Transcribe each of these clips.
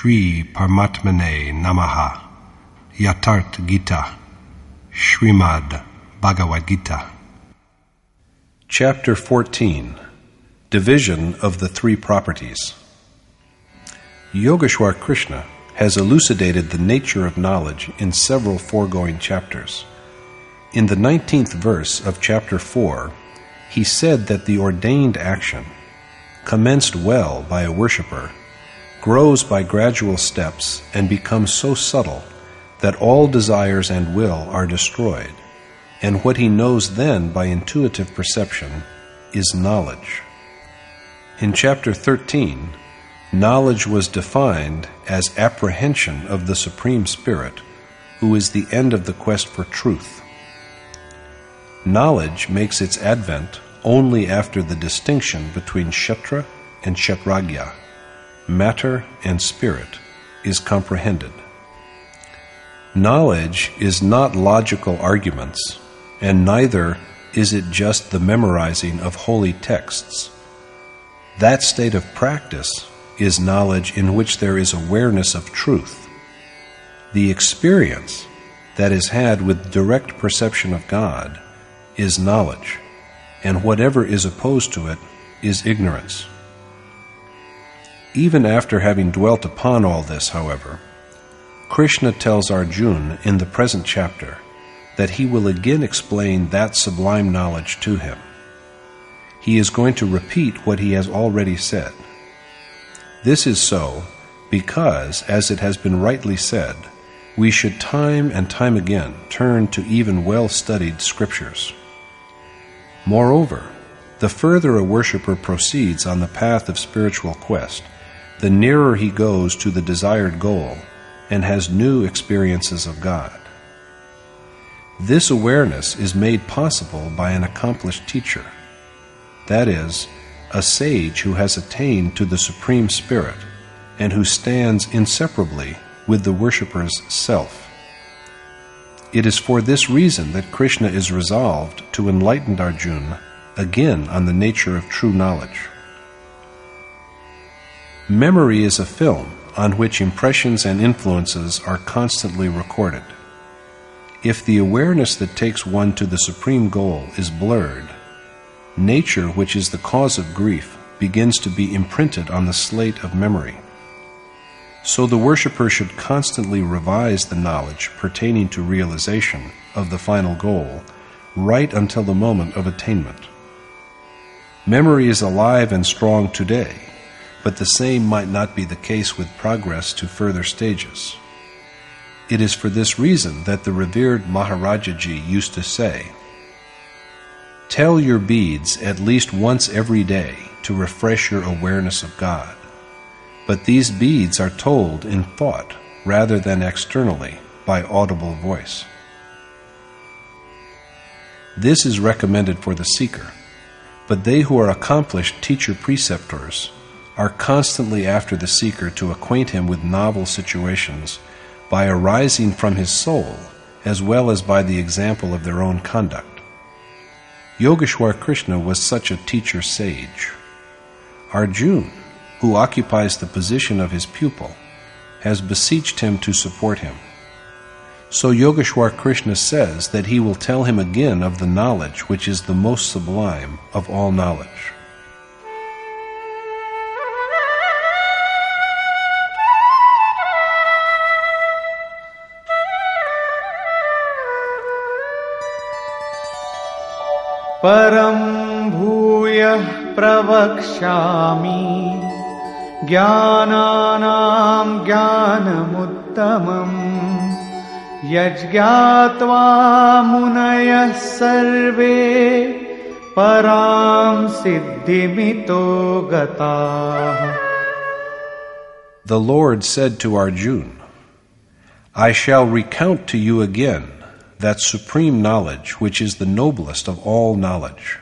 Shri Paramatmane Namaha. Yatharth Gita. Srimad Bhagavad Gita. Chapter 14 Division of the Three Properties. Yogeshwar Krishna has elucidated the nature of knowledge in several foregoing chapters. In the 19th verse of chapter 4, he said that the ordained action, commenced well by a worshipper, grows by gradual steps and becomes so subtle that all desires and will are destroyed, and what he knows then by intuitive perception is knowledge. In chapter 13, knowledge was defined as apprehension of the Supreme Spirit, who is the end of the quest for truth. Knowledge makes its advent only after the distinction between Kshetra and Kshetrajna, matter and spirit, is comprehended. Knowledge is not logical arguments, and neither is it just the memorizing of holy texts. That state of practice is knowledge in which there is awareness of truth. The experience that is had with direct perception of God is knowledge, and whatever is opposed to it is ignorance. Even after having dwelt upon all this, however, Krishna tells Arjuna in the present chapter that he will again explain that sublime knowledge to him. He is going to repeat what he has already said. This is so because, as it has been rightly said, we should time and time again turn to even well studied scriptures. Moreover, the further a worshipper proceeds on the path of spiritual quest, the nearer he goes to the desired goal and has new experiences of God. This awareness is made possible by an accomplished teacher, that is, a sage who has attained to the Supreme Spirit and who stands inseparably with the worshipper's self. It is for this reason that Krishna is resolved to enlighten Arjuna again on the nature of true knowledge. Memory is a film on which impressions and influences are constantly recorded. If the awareness that takes one to the supreme goal is blurred, nature, which is the cause of grief, begins to be imprinted on the slate of memory. So the worshipper should constantly revise the knowledge pertaining to realization of the final goal right until the moment of attainment. Memory is alive and strong today, but the same might not be the case with progress to further stages. It is for this reason that the revered Maharajaji used to say, Tell your beads at least once every day to refresh your awareness of God. But these beads are told in thought rather than externally by audible voice. This is recommended for the seeker, but they who are accomplished teacher preceptors are constantly after the seeker to acquaint him with novel situations by arising from his soul as well as by the example of their own conduct. Yogeshwar Krishna was such a teacher sage. Arjun, who occupies the position of his pupil, has beseeched him to support him. So Yogeshwar Krishna says that he will tell him again of the knowledge which is the most sublime of all knowledge. परं भूयः प्रवक्ष्यामि ज्ञानानां ज्ञानमुत्तमम् यज्ञात्वा मुनयः सर्वे परां सिद्धिमितो गताः The Lord said to Arjun, I shall recount to you again that supreme knowledge which is the noblest of all knowledge,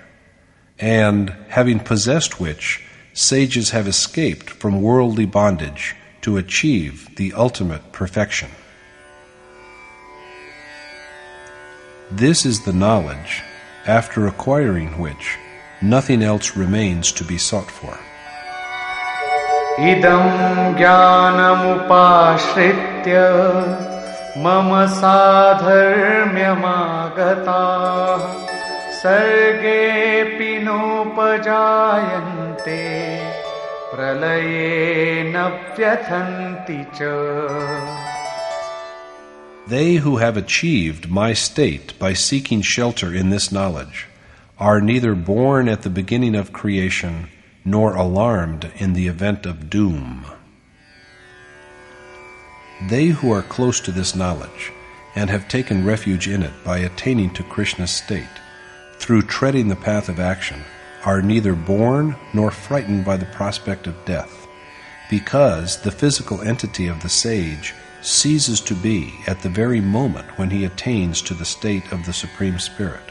and having possessed which, sages have escaped from worldly bondage to achieve the ultimate perfection. This is the knowledge, after acquiring which, nothing else remains to be sought for. इदं ज्ञानमुपाश्रित्य मम साधर्म्यमागताः सर्गेऽपि नोपजायन्ते प्रलये न व्यथन्ति च They who have achieved my state by seeking shelter in this knowledge are neither born at the beginning of creation nor alarmed in the event of doom. They who are close to this knowledge and have taken refuge in it by attaining to Krishna's state, through treading the path of action, are neither born nor frightened by the prospect of death, because the physical entity of the sage ceases to be at the very moment when he attains to the state of the Supreme Spirit.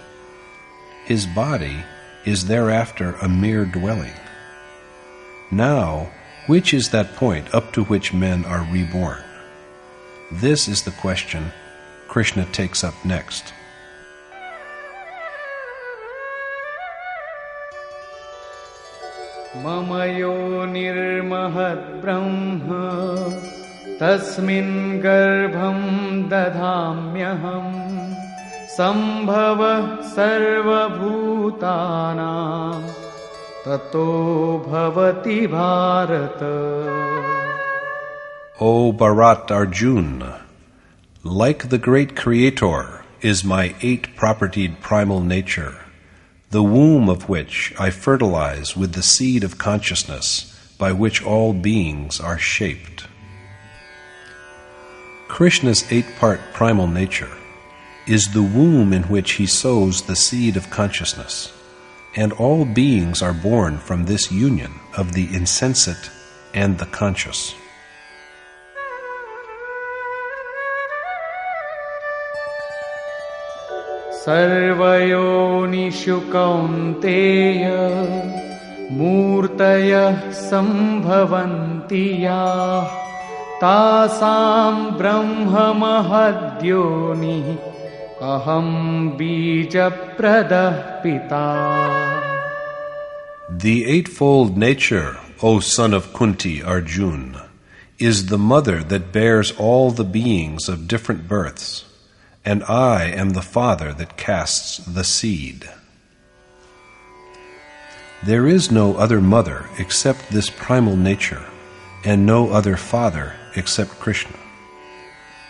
His body is thereafter a mere dwelling. Now, which is that point up to which men are reborn? This is the question Krishna takes up next. मम यो निर्महद्ब्रह्म तस्मिन् गर्भं दधाम्यहम् सम्भवः सर्वभूतानां ततो भवति Bharat O Bharat Arjun, like the great Creator is my eight propertied primal nature, the womb of which I fertilize with the seed of consciousness by which all beings are shaped. Krishna's eight part primal nature is the womb in which he sows the seed of consciousness, and all beings are born from this union of the insensate and the conscious. सर्वयोनिषु कौन्तेय मूर्तयः सम्भवन्ति याः तासां ब्रह्ममहद्योनिः अहं बीजप्रदः पिता The eightfold nature, O son of Kunti Arjun, is the mother that bears all the beings of different births, and I am the father that casts the seed. There is no other mother except this primal nature, and no other father except Krishna.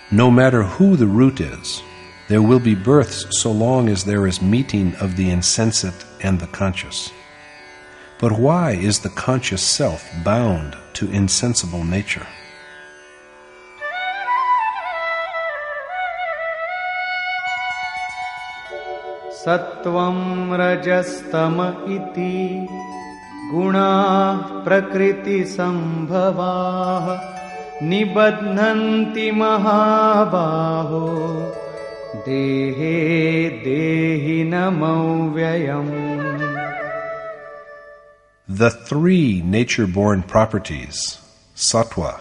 No matter who the root is, there will be births so long as there is meeting of the insensate and the conscious. But why is the conscious self bound to insensible nature? सत्त्वं रजस्तम इति गुणाः प्रकृतिसम्भवाः निबध्नन्ति महाबाहो देहे देहि देहिनमव्ययम् The three nature born properties, sattva,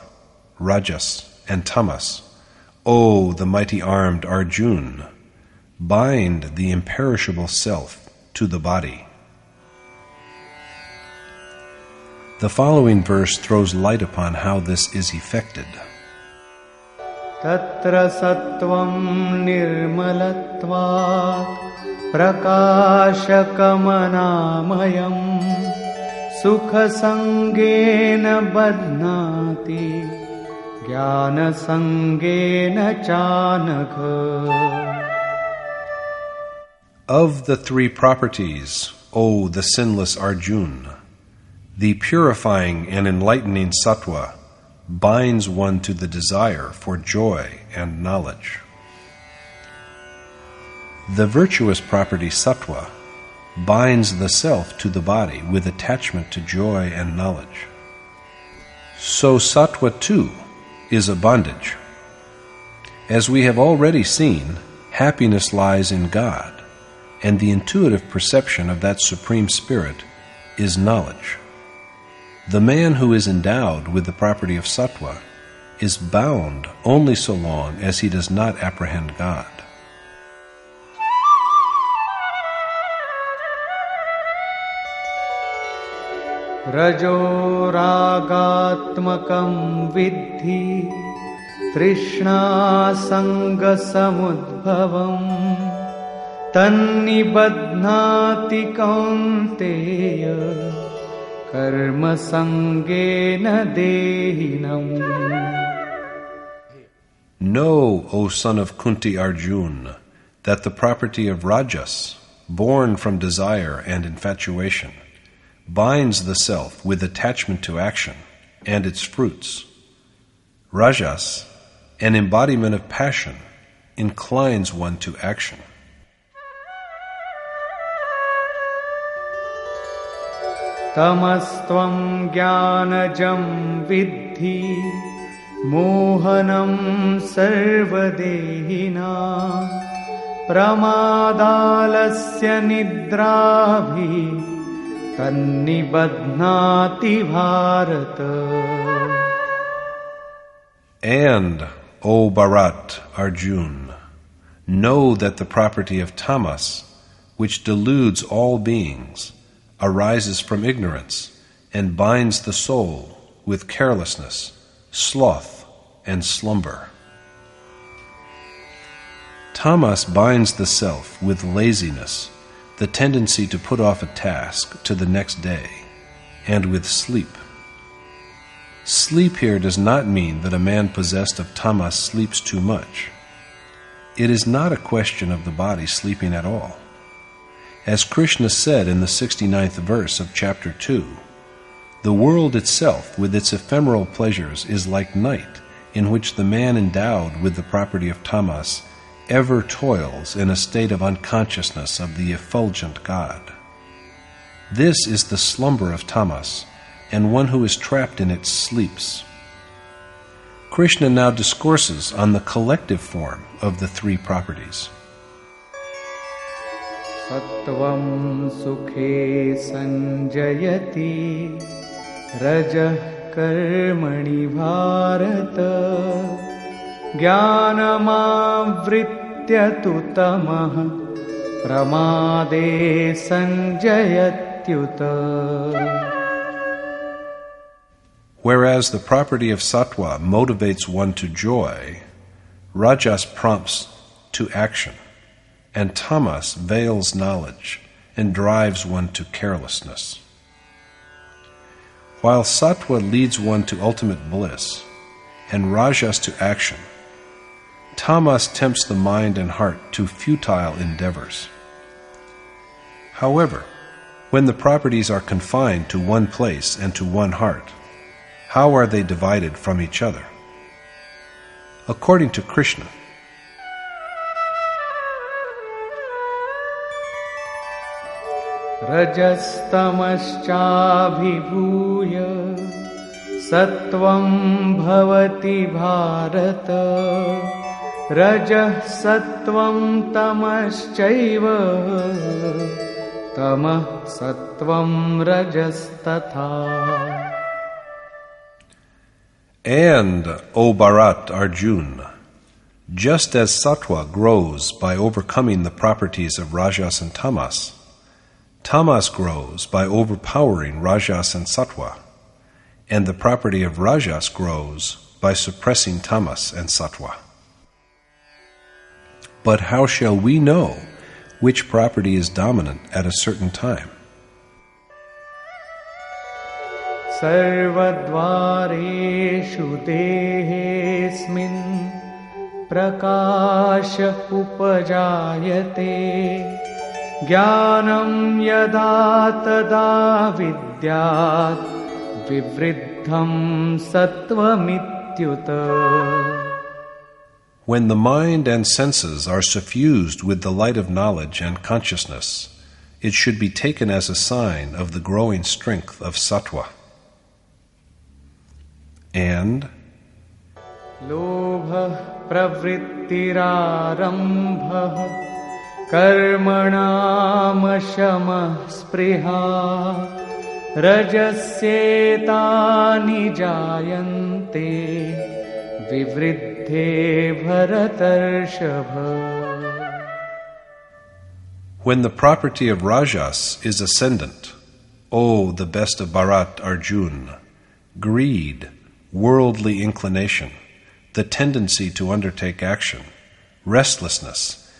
rajas, and tamas, O the mighty armed Arjun, bind the imperishable self to the body. The following verse throws light upon how this is effected. तत्र सत्त्वं निर्मलत्वात् प्रकाशकमनामयम् सुखसङ्गेन बध्नाति ज्ञानसङ्गेन चानघ of the three properties, O the sinless Arjun, the purifying and enlightening sattva binds one to the desire for joy and knowledge. The virtuous property sattva binds the self to the body with attachment to joy and knowledge. So sattva too is a bondage. As we have already seen, happiness lies in God, and the intuitive perception of that Supreme Spirit is knowledge. The man who is endowed with the property of sattva is bound only so long as he does not apprehend God. रजोरागात्मकं विद्धि तृष्णासङ्गसमुद्भवम् तन्निबध्नाति कौन्तेय कर्मसङ्गेन देहिनम् Know, O son of Kunti Arjun, that the property of Rajas, born from desire and infatuation, binds the self with attachment to action and its fruits. Rajas, an embodiment of passion, inclines one to action. तमस्त्वं ज्ञानजं विद्धि मोहनं सर्वदेहिना प्रमादालस्य निद्राभिः तन्निबध्नाति Bharat And, O Bharat, Arjun, know that the property of tamas, which deludes all beings, arises from ignorance and binds the soul with carelessness, sloth, and slumber. Tamas binds the self with laziness, the tendency to put off a task to the next day, and with sleep. Sleep here does not mean that a man possessed of tamas sleeps too much. It is not a question of the body sleeping at all. As Krishna said in the 69th verse of chapter 2, the world itself, with its ephemeral pleasures, is like night, in which the man endowed with the property of tamas ever toils in a state of unconsciousness of the effulgent God. This is the slumber of tamas, and one who is trapped in it sleeps. Krishna now discourses on the collective form of the three properties. सत्त्वं सुखे सञ्जयति रजः कर्मणि भारत ज्ञानमावृत्य तु तमः प्रमादे सञ्जयत्युत Whereas the property of sattva motivates one to joy, rajas prompts to action, and tamas veils knowledge and drives one to carelessness. While sattva leads one to ultimate bliss, and rajas to action, tamas tempts the mind and heart to futile endeavors. However, when the properties are confined to one place and to one heart, how are they divided from each other? According to Krishna, रजस्तमश्चाभिभूय सत्त्वं भवति भारत रजः सत्त्वं तमश्चैव तमः सत्त्वं रजस्तथा And, O Bharat Arjun, just as sattva grows by overcoming the properties of rajas and tamas, tamas grows by overpowering rajas and sattva, and the property of rajas grows by suppressing tamas and sattva. But how shall we know which property is dominant at a certain time? सर्वद्वारेषु देहेऽस्मिन् प्रकाश उपजायते ज्ञानं यदा तदा विद्यात् विवृद्धं सत्त्वमित्युत When the mind and senses are suffused with the light of knowledge and consciousness, it should be taken as a sign of the growing strength of sattva. And लोभः प्रवृत्तिरारम्भः कर्मणामशमः स्पृहा रजस्येतानि जायन्ते विवृद्धे भरतर्षभ when the property of rajas is ascendant, O the best of Bharat Arjun, greed, worldly inclination, the tendency to undertake action, restlessness,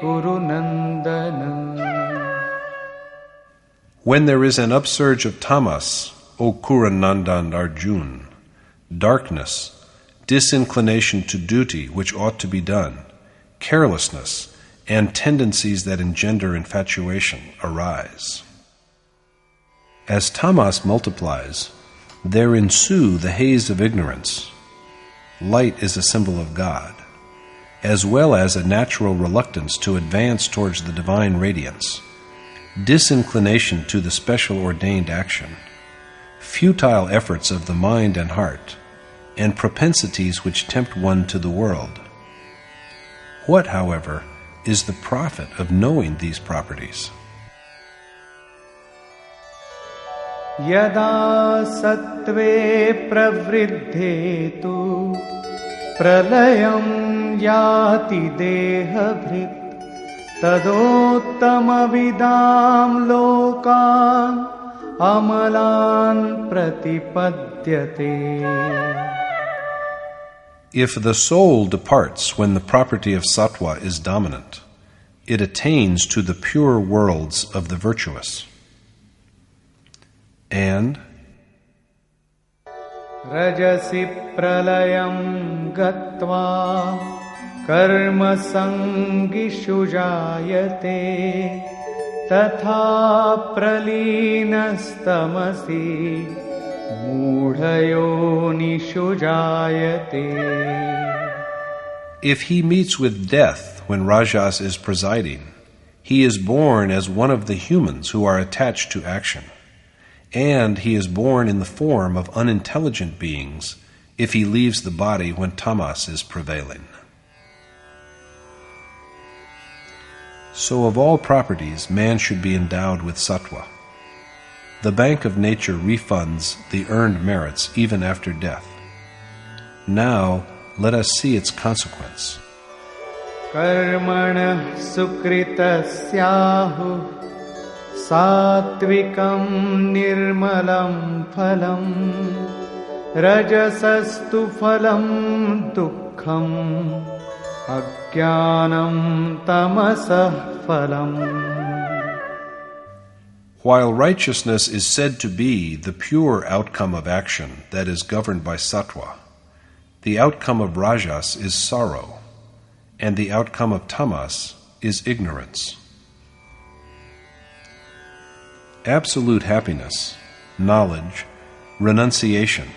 कुरु नन्दन When there is an upsurge of tamas, O Kuranandan Arjun, darkness, disinclination to duty which ought to be done, carelessness, and tendencies that engender infatuation arise. As tamas multiplies, there ensue the haze of ignorance. Light is a symbol of God, as well as a natural reluctance to advance towards the divine radiance, disinclination to the special ordained action, futile efforts of the mind and heart and propensities which tempt one to the world. What, however, is the profit of knowing these properties? यदा सत्त्वे प्रवृद्धे तु प्रलयं याति देहभृत् तदोत्तमविदां लोकान् अमलान् प्रतिपद्यते If the soul departs when the property of sattva is dominant, it attains to the pure worlds of the virtuous. And रजसि प्रलयं गत्वा कर्मसङ्गिषु जायते तथा प्रलीनस्तमसि मूढयोनिषु जायते if he meets with death when Rajas is presiding, he is born as one of the humans who are attached to action. And he is born in the form of unintelligent beings if he leaves the body when tamas is prevailing. So, of all properties, man should be endowed with sattva. The bank of nature refunds the earned merits even after death. Now, let us see its consequence. कर्मणः सुकृतस्याहुः सात्विकं निर्मलं फलम् रजसस्तु फलं दुःखम् अज्ञानं तमसः फलम् While righteousness is said to be the pure outcome of action that is governed by sattva, the outcome of rajas is sorrow, and the outcome of tamas is ignorance. Absolute happiness, knowledge, renunciation,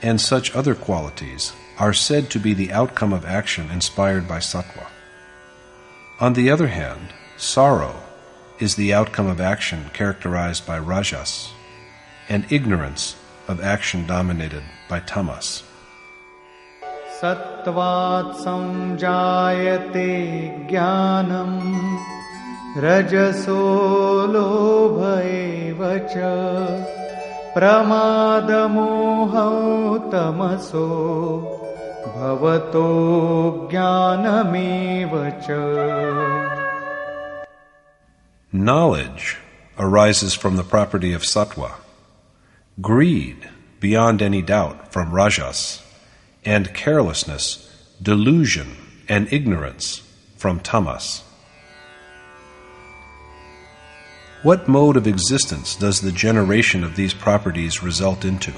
and such other qualities are said to be the outcome of action inspired by sattva. On the other hand, sorrow is the outcome of action characterized by rajas, and ignorance of action dominated by tamas. सत्त्वात् संजायते ज्ञानम् रजसो लोभ एव च प्रमादमोहौ तमसो भवतो ज्ञानमेव च Knowledge arises from the property of sattva, greed, beyond any doubt, from rajas, and carelessness, delusion, and ignorance from tamas. What mode of existence does the generation of these properties result into?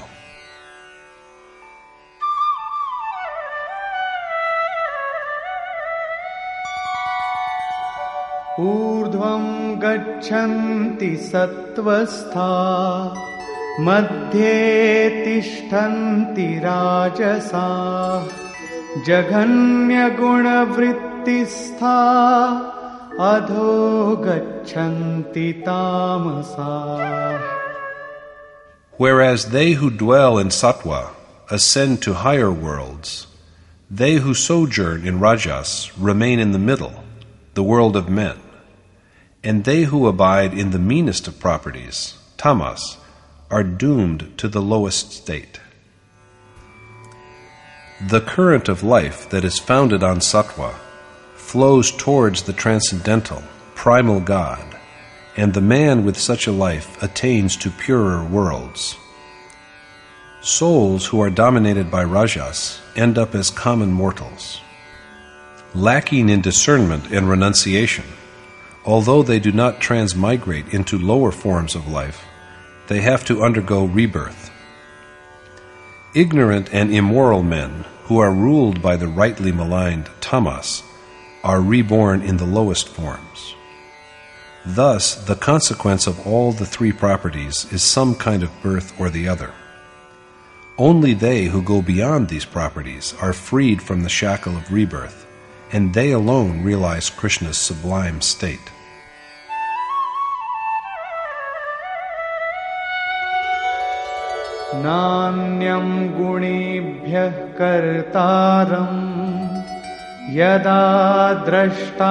गच्छन्ति सत्त्वस्था मध्ये तिष्ठन्ति राजसा जघन्यगुणवृत्तिस्था अधो गच्छन्ति तामसा Whereas they who dwell in Sattva ascend to higher worlds, they who sojourn in Rajas remain in the middle, the world of men, and they who abide in the meanest of properties, tamas, are doomed to the lowest state. The current of life that is founded on sattva flows towards the transcendental, primal God, and the man with such a life attains to purer worlds. Souls who are dominated by rajas end up as common mortals. Lacking in discernment and renunciation, although they do not transmigrate into lower forms of life, they have to undergo rebirth. Ignorant and immoral men who are ruled by the rightly maligned tamas are reborn in the lowest forms. Thus, the consequence of all the three properties is some kind of birth or the other. Only they who go beyond these properties are freed from the shackle of rebirth, and they alone realize Krishna's sublime state. नान्यं गुणेभ्यः कर्तारम् यदा द्रष्टानुपश्यति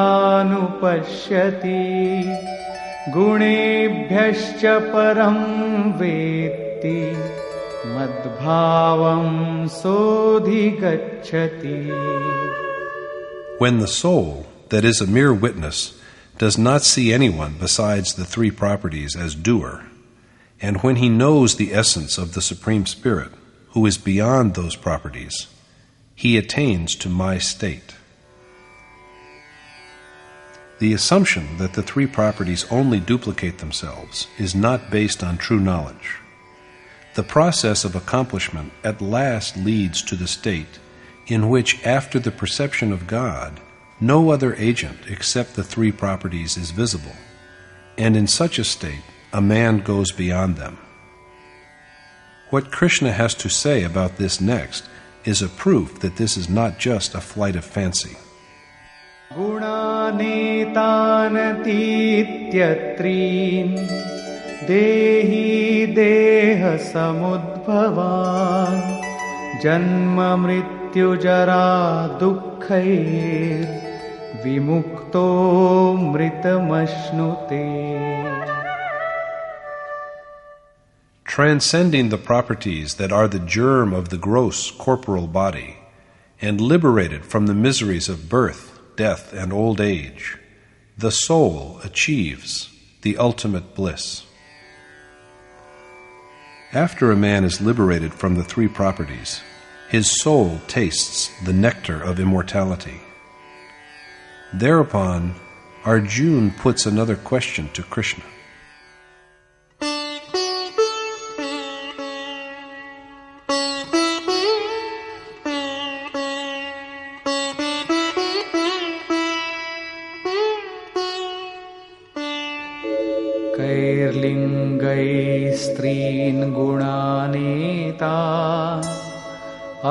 गुणेभ्यश्च परं वेत्ति मद्भावं सोऽधिगच्छति When the soul, that is a mere witness, does not see anyone besides the three properties as doer, and when he knows the essence of the Supreme Spirit, who is beyond those properties, he attains to my state. The assumption that the three properties only duplicate themselves is not based on true knowledge. The process of accomplishment at last leads to the state in which, after the perception of God, no other agent except the three properties is visible, and in such a state, a man goes beyond them. What Krishna has to say about this next is a proof that this is not just a flight of fancy. गुणानेतानतीत्यत्रीन् देही देहसमुद्भवान् जन्ममृत्युजरा दुःखैर्विमुक्तो मृतमश्नुते transcending the properties that are the germ of the gross corporal body, and liberated from the miseries of birth, death, and old age, the soul achieves the ultimate bliss. After a man is liberated from the three properties, his soul tastes the nectar of immortality. Thereupon, Arjun puts another question to Krishna.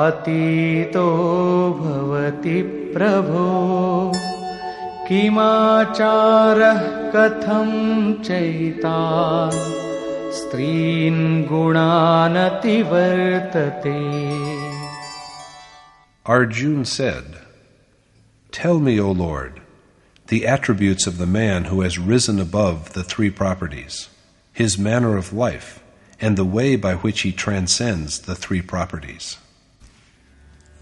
अतीतो भवति प्रभो किमाचारः कथं चैतान् स्त्रीन् गुणानतिवर्तते Arjun said, Tell me, O Lord, the attributes of the man who has risen above the three properties, his manner of life, and the way by which he transcends the three properties.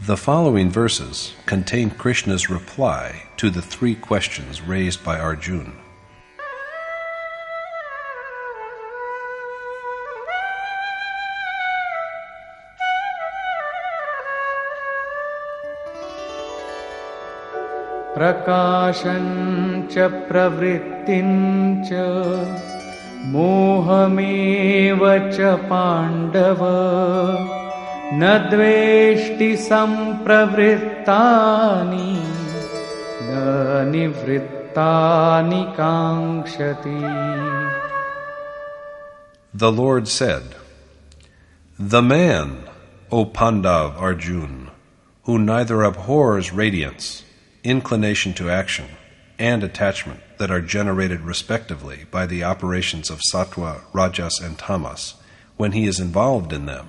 The following verses contain Krishna's reply to the three questions raised by Arjun. प्रकाशञ्च प्रवृत्तिञ्च मोहमेव च पाण्डव न द्वेष्टि सम्प्रवृत्तानि न निवृत्तानि काङ्क्षति The Lord said, The man, O Pandav Arjun, who neither abhors radiance, inclination to action, and attachment that are generated respectively by the operations of sattva, rajas, and tamas, when he is involved in them,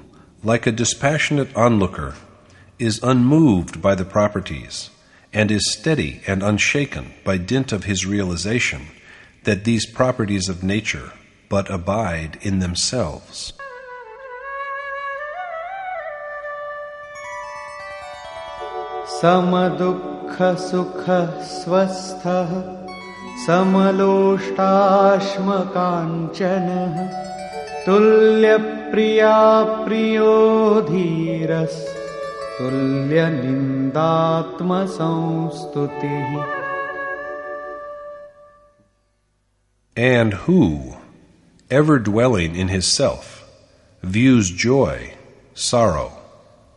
like a dispassionate onlooker, is unmoved by the properties, and is steady and unshaken by dint of his realization that these properties of nature but abide in themselves. समदुःखसुखस्वस्थः समलोष्टाश्मकाञ्चनः तुल्यप्रिया प्रियो धीरस्तुल्यनिन्दात्मसंस्तुतिः And who, ever dwelling in his self, views joy, sorrow,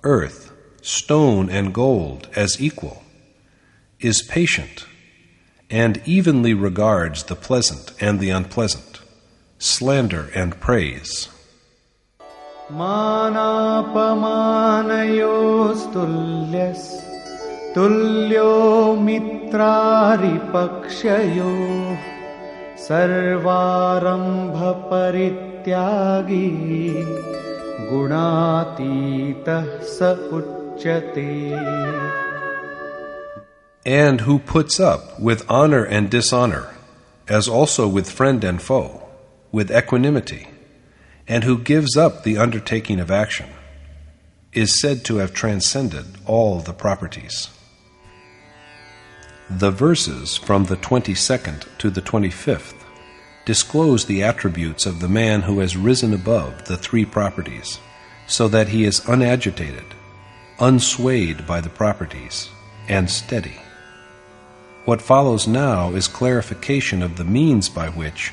earth, stone, and gold as equal, is patient, and evenly regards the pleasant and the unpleasant, slander and praise. मानापमानयोस्तुल्यस् तुल्यो मित्रारिपक्षयोः सर्वारम्भपरित्यागी गुणातीतः स उच्यते And who puts up with honor and dishonor, as also with friend and foe, with equanimity, and who gives up the undertaking of action, is said to have transcended all the properties. The verses from the 22nd to the 25th disclose the attributes of the man who has risen above the three properties, so that he is unagitated, unswayed by the properties, and steady. What follows now is clarification of the means by which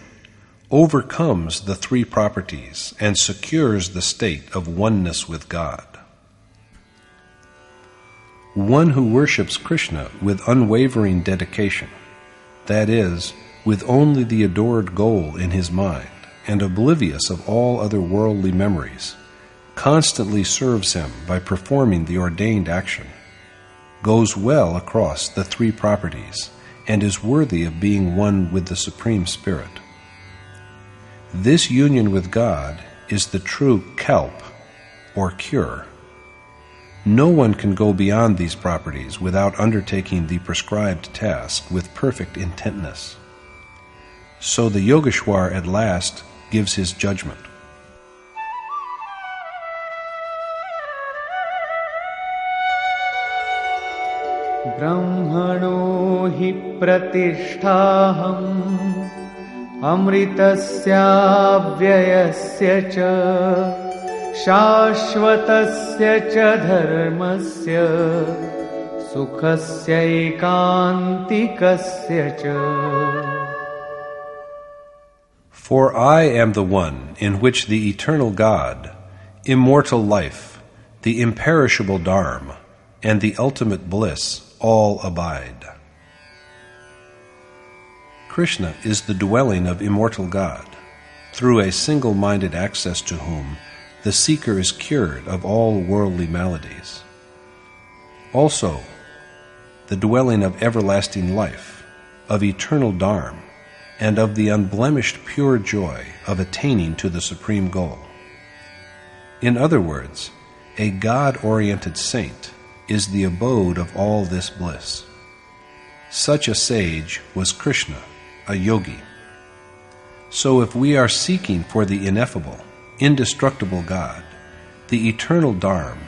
overcomes the three properties and secures the state of oneness with God. One who worships Krishna with unwavering dedication, that is, with only the adored goal in his mind and oblivious of all other worldly memories, constantly serves him by performing the ordained action, goes well across the three properties, and is worthy of being one with the Supreme Spirit. This union with God is the true kalp or cure. No one can go beyond these properties without undertaking the prescribed task with perfect intentness. So the Yogeshwar at last gives his judgment. ब्रह्मणो हि प्रतिष्ठाहम् अमृतस्याव्ययस्य च शाश्वतस्य च धर्मस्य सुखस्यैकान्तिकस्य च For I am the one in which the eternal God, immortal life, the imperishable Dharma, and the ultimate bliss all abide. Krishna is the dwelling of immortal God, through a single minded access to whom the seeker is cured of all worldly maladies. Also, the dwelling of everlasting life, of eternal Dharma, and of the unblemished pure joy of attaining to the supreme goal. In other words, a God oriented saint is the abode of all this bliss. Such a sage was Krishna, a yogi. So if we are seeking for the ineffable, indestructible God, the eternal Dharma,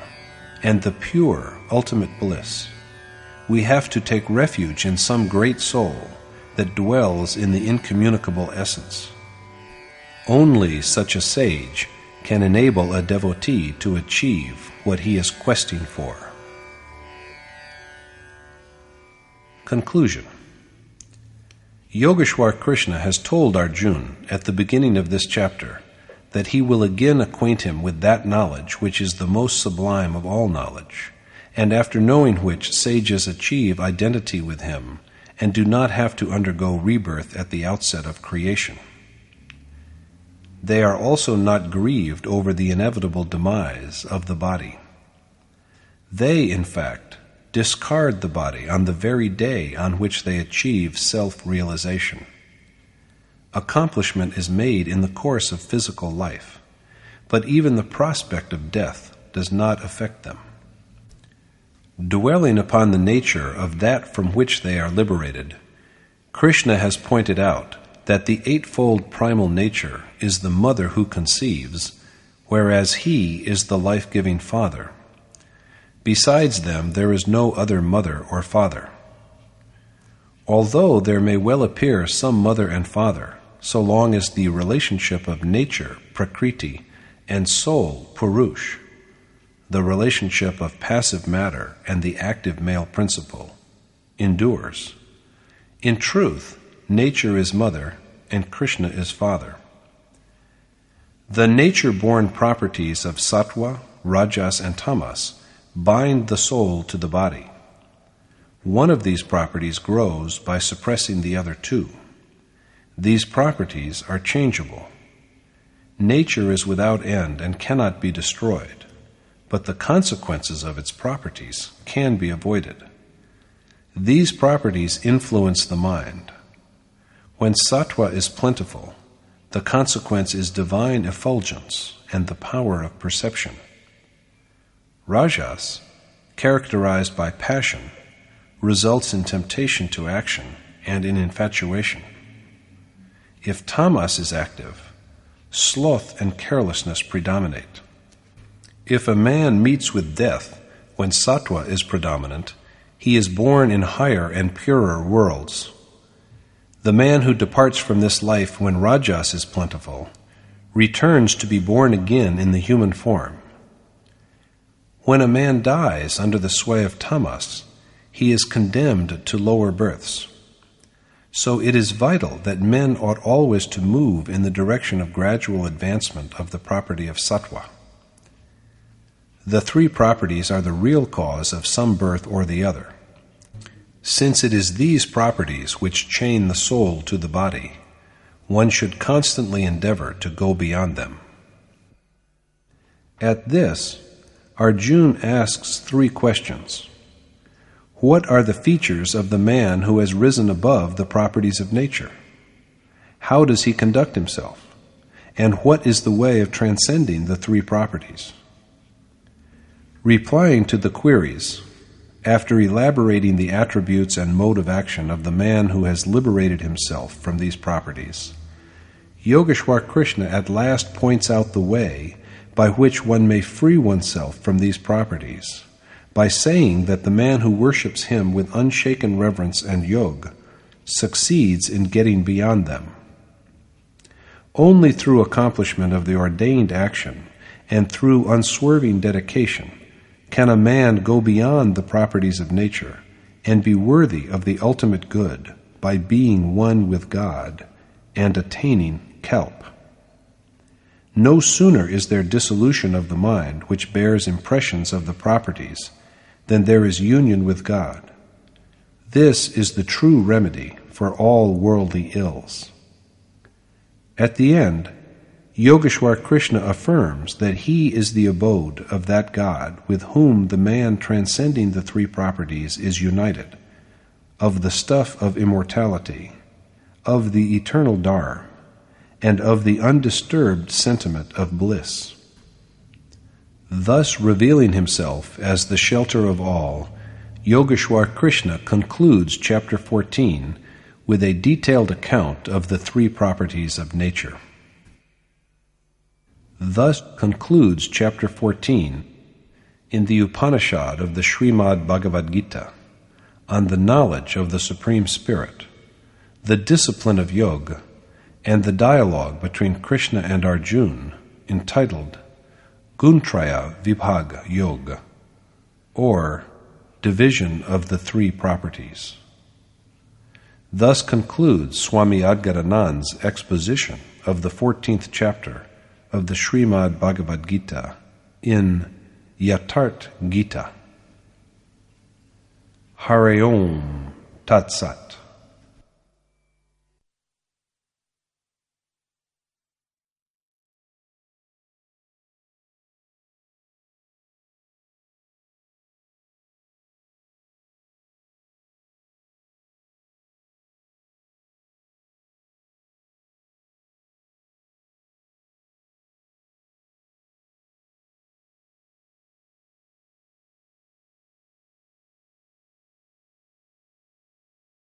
and the pure ultimate bliss, we have to take refuge in some great soul that dwells in the incommunicable essence. Only such a sage can enable a devotee to achieve what he is questing for. Conclusion Yogeshwar Krishna has told Arjuna at the beginning of this chapter that he will again acquaint him with that knowledge which is the most sublime of all knowledge, and after knowing which sages achieve identity with him and do not have to undergo rebirth at the outset of creation. They are also not grieved over the inevitable demise of the body. They, in fact, discard the body on the very day on which they achieve self realization. Accomplishment is made in the course of physical life, but even the prospect of death does not affect them. Dwelling upon the nature of that from which they are liberated, Krishna has pointed out that the eightfold primal nature is the mother who conceives, whereas he is the life giving father. Besides them, there is no other mother or father. Although there may well appear some mother and father, so long as the relationship of nature, prakriti, and soul, purush, the relationship of passive matter and the active male principle, endures. In truth, nature is mother and Krishna is father. The nature born properties of sattva, rajas, and tamas bind the soul to the body. One of these properties grows by suppressing the other two. These properties are changeable. Nature is without end and cannot be destroyed, but the consequences of its properties can be avoided. These properties influence the mind. When sattva is plentiful, the consequence is divine effulgence and the power of perception. Rajas, characterized by passion, results in temptation to action and in infatuation. If tamas is active, sloth and carelessness predominate. If a man meets with death when sattva is predominant, he is born in higher and purer worlds. The man who departs from this life when rajas is plentiful returns to be born again in the human form. When a man dies under the sway of tamas, he is condemned to lower births. So it is vital that men ought always to move in the direction of gradual advancement of the property of sattva. The three properties are the real cause of some birth or the other. Since it is these properties which chain the soul to the body, one should constantly endeavor to go beyond them. At this, Arjun asks three questions. What are the features of the man who has risen above the properties of nature? How does he conduct himself? And what is the way of transcending the three properties? Replying to the queries, after elaborating the attributes and mode of action of the man who has liberated himself from these properties, Yogeshwar Krishna at last points out the way by which one may free oneself from these properties, by saying that the man who worships him with unshaken reverence and yoga succeeds in getting beyond them. Only through accomplishment of the ordained action and through unswerving dedication can a man go beyond the properties of nature and be worthy of the ultimate good by being one with God and attaining kalp. No sooner is there dissolution of the mind, which bears impressions of the properties, than there is union with God. This is the true remedy for all worldly ills. At the end, Yogeshwar Krishna affirms that he is the abode of that God with whom the man transcending the three properties is united, of the stuff of immortality, of the eternal Dharma, and of the undisturbed sentiment of bliss. Thus revealing himself as the shelter of all, Yogeshwar Krishna concludes chapter 14 with a detailed account of the three properties of nature. Thus concludes chapter 14 in the Upanishad of the Srimad Bhagavad Gita on the knowledge of the Supreme Spirit, the discipline of yoga, and the dialogue between Krishna and Arjuna entitled Guntraya Vibhaga Yoga, or Division of the Three Properties. Thus concludes Swami Adgadanand's exposition of the 14th chapter of the Srimad Bhagavad Gita in Yatharth Gita. Hari Om Tat Sat.